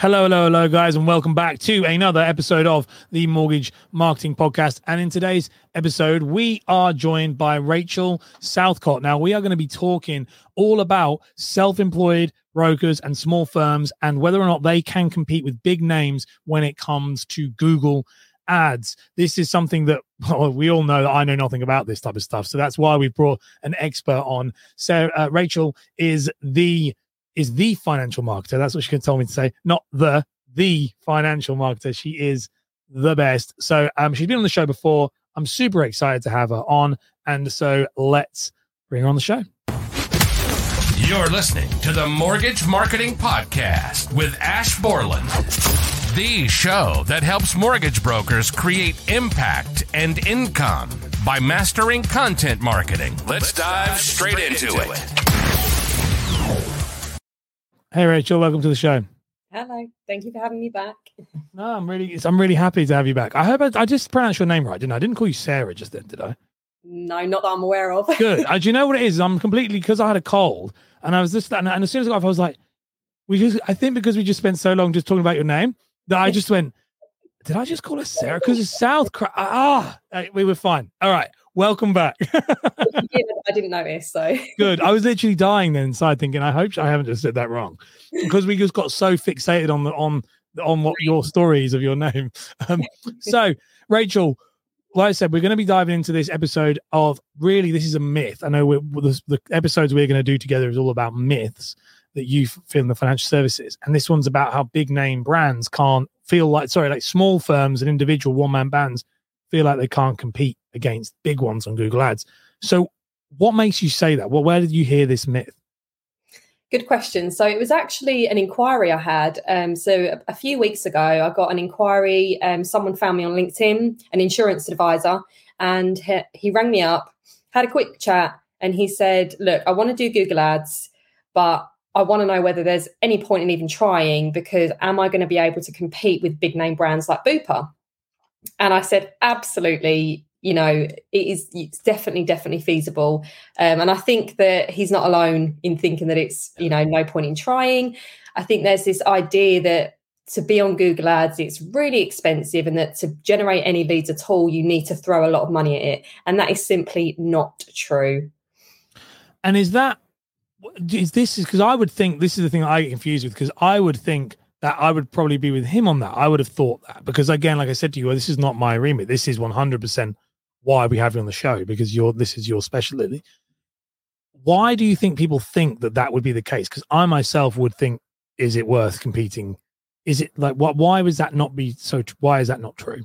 Hello, hello, hello, guys, and welcome back to another episode of the Mortgage Marketing Podcast. And in today's episode, we are joined by Rachel Southcott. Now, we are going to be talking all about self employed brokers and small firms and whether or not they can compete with big names when it comes to Google ads. This is something that well, we all know that I know nothing about this type of stuff. So that's why we've brought an expert on. So, uh, Rachel is the is the financial marketer. That's what she can tell me to say, not the the financial marketer. She is the best. So um, she's been on the show before. I'm super excited to have her on, and so let's bring her on the show. You're listening to the Mortgage Marketing Podcast with Ash Borland, the show that helps mortgage brokers create impact and income by mastering content marketing. Let's dive straight into it. Hey, Rachel, welcome to the show. Hello, thank you for having me back. No, I'm really, I'm really happy to have you back. I hope I, I just pronounced your name right, didn't I? I didn't call you Sarah just then, did I? No, not that I'm aware of. Good. uh, do you know what it is? I'm completely because I had a cold, and I was just, and, and as soon as I got off, I was like, we just, I think because we just spent so long just talking about your name that I just went, did I just call her Sarah? Because it's South. Ah, we were fine. All right. Welcome back. yeah, I didn't notice. So good. I was literally dying then inside, thinking, I hope I haven't just said that wrong, because we just got so fixated on the on on what your stories of your name. Um, so, Rachel, like I said, we're going to be diving into this episode of really this is a myth. I know we're, the, the episodes we're going to do together is all about myths that you feel in the financial services, and this one's about how big name brands can't feel like sorry, like small firms and individual one man bands feel like they can't compete against big ones on Google Ads. So, what makes you say that? Well, where did you hear this myth? Good question. So it was actually an inquiry I had. Um, so a, a, few weeks ago, I got an inquiry. Um, someone found me on LinkedIn, an insurance advisor, and he, he rang me up, had a quick chat, and he said, "Look, I want to do Google Ads, but I want to know whether there's any point in even trying because am I going to be able to compete with big name brands like Bupa?" And I said, absolutely, you know, it is it's definitely, definitely feasible. Um, and I think that he's not alone in thinking that it's, you know, no point in trying. I think there's this idea that to be on Google Ads, it's really expensive, and that to generate any leads at all, you need to throw a lot of money at it. And that is simply not true. And is that is this is because I would think this is the thing I get confused with because I would think that I would probably be with him on that. I would have thought that because again, like I said to you, this is not my remit. This is 100% why we have you on the show because you're this is your specialty. Why do you think people think that that would be the case? Because I myself would think, is it worth competing? Is it like what? Why would that not be so? Why is that not true?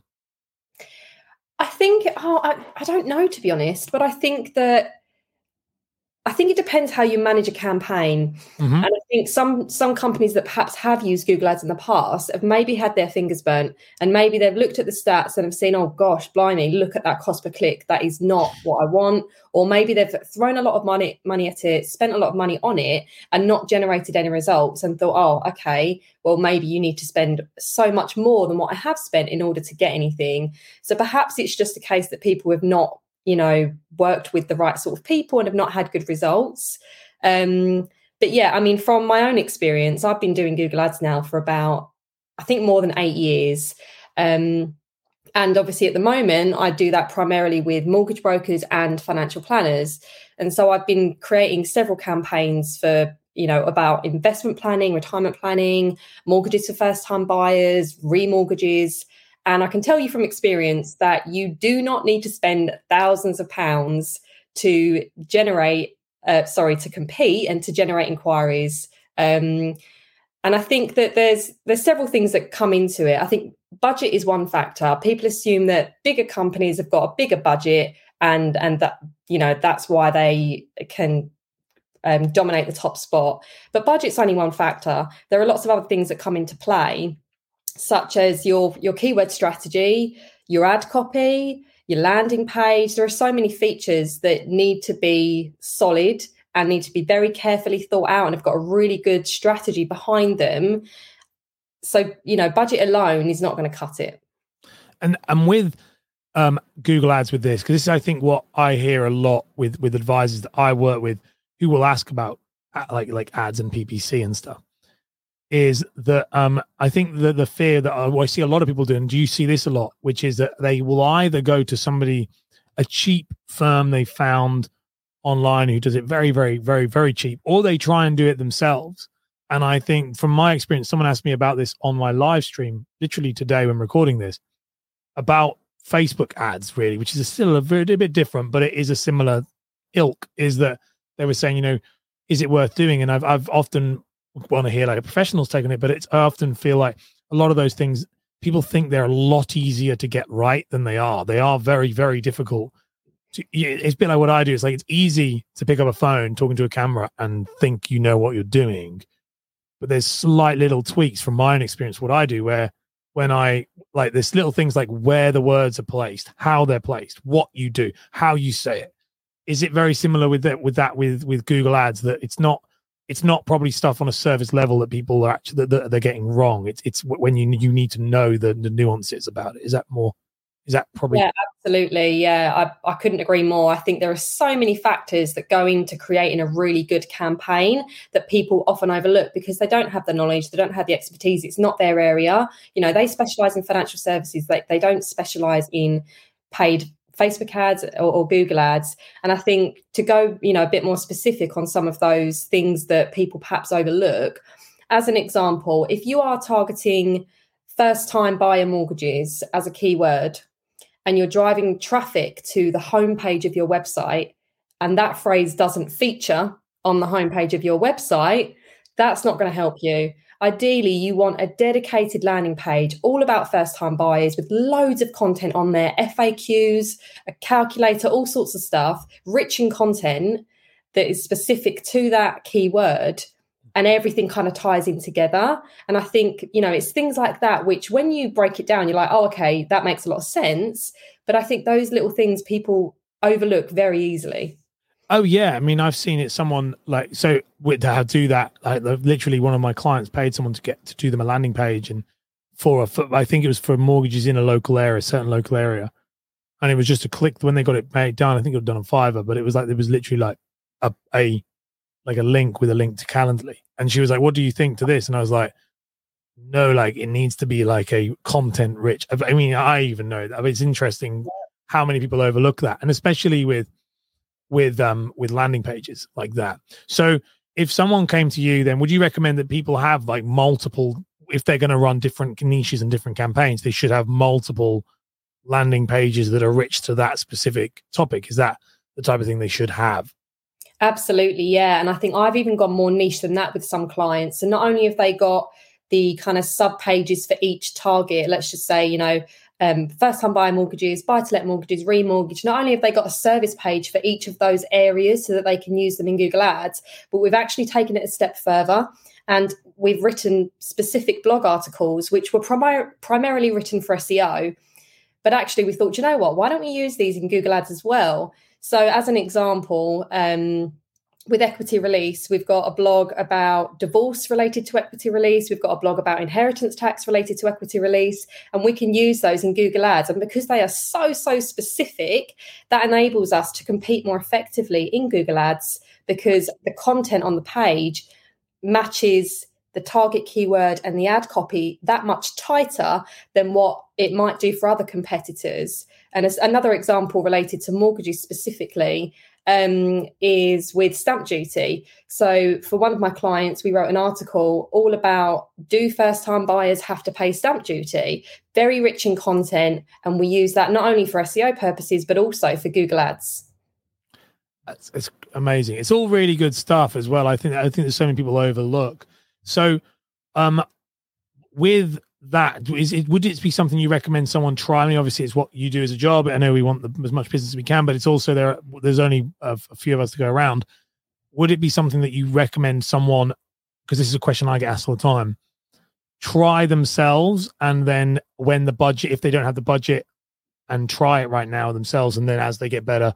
I think oh, I, I don't know to be honest, but I think that I think it depends how you manage a campaign. Mm-hmm. And I think some some companies that perhaps have used Google Ads in the past have maybe had their fingers burnt and maybe they've looked at the stats and have seen, oh gosh, blimey, look at that cost per click. That is not what I want. Or maybe they've thrown a lot of money money at it, spent a lot of money on it, and not generated any results and thought, oh, okay, well, maybe you need to spend so much more than what I have spent in order to get anything. So perhaps it's just a case that people have not you know worked with the right sort of people and have not had good results. Um but yeah i mean from my own experience i've been doing google ads now for about i think more than eight years. Um and obviously at the moment i do that primarily with mortgage brokers and financial planners. And so i've been creating several campaigns for you know about investment planning retirement planning mortgages for first time buyers remortgages and I can tell you from experience that you do not need to spend thousands of pounds to generate, uh, sorry, to compete and to generate inquiries. Um, and I think that there's there's several things that come into it. I think budget is one factor. People assume that bigger companies have got a bigger budget, and and that you know that's why they can um, dominate the top spot. But budget's only one factor. There are lots of other things that come into play such as your your keyword strategy, your ad copy, your landing page. There are so many features that need to be solid and need to be very carefully thought out and have got a really good strategy behind them. So, you know, budget alone is not going to cut it. And and with um, Google Ads with this, because this is I think what I hear a lot with with advisors that I work with who will ask about uh, like like ads and PPC and stuff is that um, I think that the fear that I, I see a lot of people doing, do you see this a lot, which is that they will either go to somebody, a cheap firm they found online who does it very, very, very, very cheap, or they try and do it themselves. And I think from my experience, someone asked me about this on my live stream, literally today when recording this, about Facebook ads, really, which is still a very a bit different, but it is a similar ilk. Is that they were saying, you know, is it worth doing? And I've I've often want to hear like a professional's taking it, but it's I often feel like a lot of those things people think they're a lot easier to get right than they are. They are very, very difficult. To, it's a bit like what I do. It's like it's easy to pick up a phone, talking to a camera, and think you know what you're doing. But there's slight little tweaks from my own experience. What I do, where when I like this little things like where the words are placed, how they're placed, what you do, how you say it. Is it very similar with that with that with with Google Ads that it's not it's not probably stuff on a service level that people are actually that, they're getting wrong. It's it's when you you need to know the, the nuances about it. Is that more? Is that probably? Yeah, absolutely. Yeah, I, I couldn't agree more. I think there are so many factors that go into creating a really good campaign that people often overlook because they don't have the knowledge, they don't have the expertise. It's not their area. You know, they specialize in financial services. They they don't specialize in paid Facebook ads or, or, Google ads. And I think to go, you know, a bit more specific on some of those things that people perhaps overlook, as an example, if you are targeting first time buyer mortgages as a keyword and you're driving traffic to the homepage of your website and that phrase doesn't feature on the homepage of your website, that's not going to help you. Ideally, you want a dedicated landing page all about first time buyers with loads of content on there FAQs, a calculator, all sorts of stuff, rich in content that is specific to that keyword. And everything kind of ties in together. And I think, you know, it's things like that, which when you break it down, you're like, oh, okay, that makes a lot of sense. But I think those little things people overlook very easily. Oh yeah, I mean I've seen it. Someone like so with to do that. Like literally, one of my clients paid someone to get to do them a landing page and for a for, I think it was for mortgages in a local area, a certain local area, and it was just a click when they got it made done. I think it was done on Fiverr, but it was like it was literally like a a like a link with a link to Calendly, and she was like, "What do you think to this?" And I was like, "No, like it needs to be like a content rich." I mean, I even know that. It's interesting how many people overlook that, and especially with with um with landing pages like that. So if someone came to you, then would you recommend that people have like multiple if they're going to run different niches and different campaigns, they should have multiple landing pages that are rich to that specific topic. Is that the type of thing they should have? Absolutely, yeah. And I think I've even gone more niche than that with some clients. And not only have they got the kind of sub pages for each target, let's just say, you know, um, first time buyer mortgages, buy to let mortgages, remortgage. Not only have they got a service page for each of those areas so that they can use them in Google Ads, but we've actually taken it a step further and we've written specific blog articles which were prim- primarily written for SEO. But actually, we thought, you know what? Why don't we use these in Google Ads as well? So, as an example, um, with equity release, we've got a blog about divorce related to equity release. We've got a blog about inheritance tax related to equity release. And we can use those in Google Ads. And because they are so, so specific, that enables us to compete more effectively in Google Ads because the content on the page matches the target keyword and the ad copy that much tighter than what it might do for other competitors. And as another example related to mortgages specifically, um, is with stamp duty. So, for one of my clients, we wrote an article all about do first time buyers have to pay stamp duty? Very rich in content. And we use that not only for SEO purposes, but also for Google Ads. It's, amazing. It's all really good stuff as well. I think I think there's so many people overlook. So, um, with that is it would it be something you recommend someone try? I mean, obviously it's what you do as a job. I know we want the, as much business as we can but it's also there there's only a, a few of us to go around. Would it be something that you recommend someone because this is a question i get asked all the time try themselves and then when the budget if they don't have the budget and try it right now themselves and then as they get better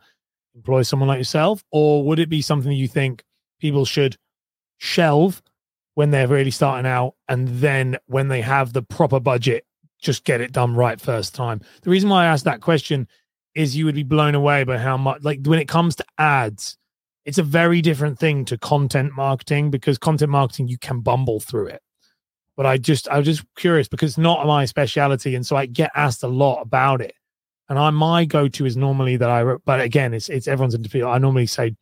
employ someone like yourself? Or would it be something you think people should shelve when they're really starting out and then when they have the proper budget just get it done right first time the reason why i asked that question is you would be blown away by how much like when it comes to ads it's a very different thing to content marketing because content marketing you can bumble through it but I just I was just curious because it's not my speciality, and so I get asked a lot about it. And I my go to is normally that I, but again, it's it's everyone's individual. I normally say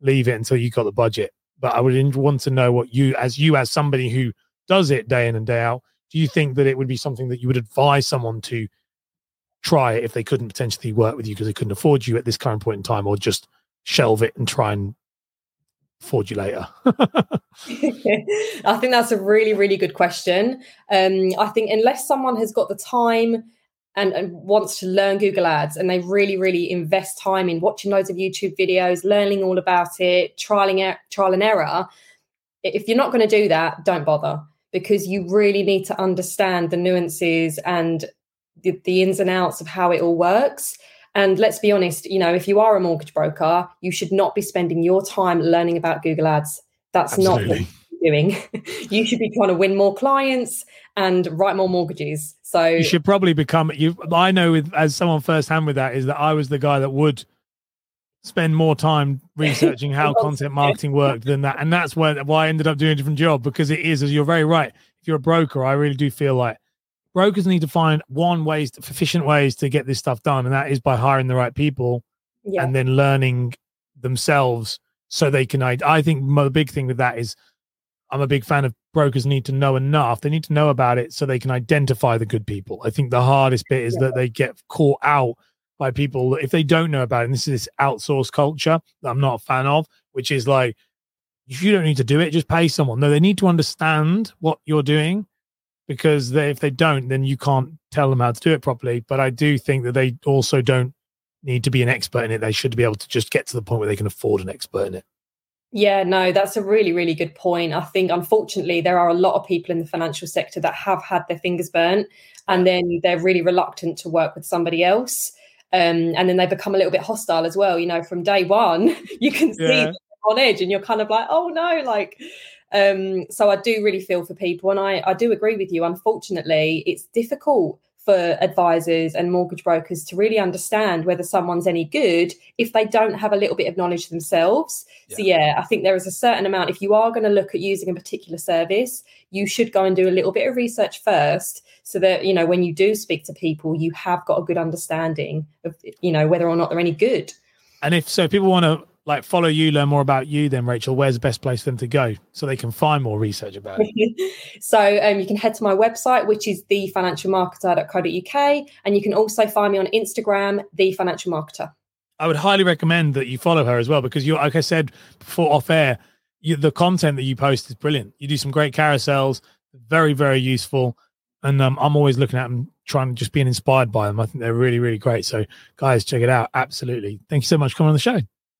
leave it until you got the budget. But I would want to know what you, as you, as somebody who does it day in and day out, do you think that it would be something that you would advise someone to try if they couldn't potentially work with you because they couldn't afford you at this current point in time, or just shelve it and try and afford you later? I think that's a really, really good question. Um, I think unless someone has got the time and, and, wants to learn Google Ads and they really, really invest time in watching loads of YouTube videos, learning all about it, trialing trial and error. If you're not going to do that, don't bother because you really need to understand the nuances and the, the ins and outs of how it all works. And let's be honest, you know, if you are a mortgage broker, you should not be spending your time learning about Google Ads. That's Absolutely. not doing. you should be trying to win more clients and write more mortgages. So you should probably become you. I know with as someone firsthand with that is that I was the guy that would spend more time researching how content marketing worked than that, and that's why why I ended up doing a different job because it is as you're very right. If you're a broker, I really do feel like brokers need to find one ways, to, efficient ways to get this stuff done, and that is by hiring the right people yeah. and then learning themselves so they can. I, I think the big thing with that is I'm a big fan of brokers need to know enough. They need to know about it so they can identify the good people. I think the hardest bit is yeah. that they get caught out by people if they don't know about it. And this is this outsource culture that I'm not a fan of, which is like, if you don't need to do it, just pay someone. No, they need to understand what you're doing because they, if they don't, then you can't tell them how to do it properly. But I do think that they also don't need to be an expert in it. They should be able to just get to the point where they can afford an expert in it. Yeah, no, that's a really, really good point. I think, unfortunately, there are a lot of people in the financial sector that have had their fingers burnt and then they're really reluctant to work with somebody else. Um, and then they become a little bit hostile as well. You know, from day one, you can see yeah. on edge and you're kind of like, oh no, like, um, so I do really feel for people. And I, I do agree with you. Unfortunately, it's difficult for advisors and mortgage brokers to really understand whether someone's any good if they don't have a little bit of knowledge themselves. Yeah. So, yeah, I think there is a certain amount. If you are going to look at using a particular service, you should go and do a little bit of research first so that, you know, when you do speak to people, you have got a good understanding of, you know, whether or not they're any good. And if so, people want to like follow you, learn more about you, then Rachel, where's the best place for them to go so they can find more research about it? so um, you can head to my website, which is thefinancialmarketer.co.uk, and you can also find me on Instagram, the financial marketer. I would highly recommend that you follow her as well because you, like I said before off air, you, the content that you post is brilliant. You do some great carousels, very very useful, and um, I'm always looking at them, trying just being inspired by them. I think they're really really great. So guys, check it out. Absolutely. Thank you so much for coming on the show.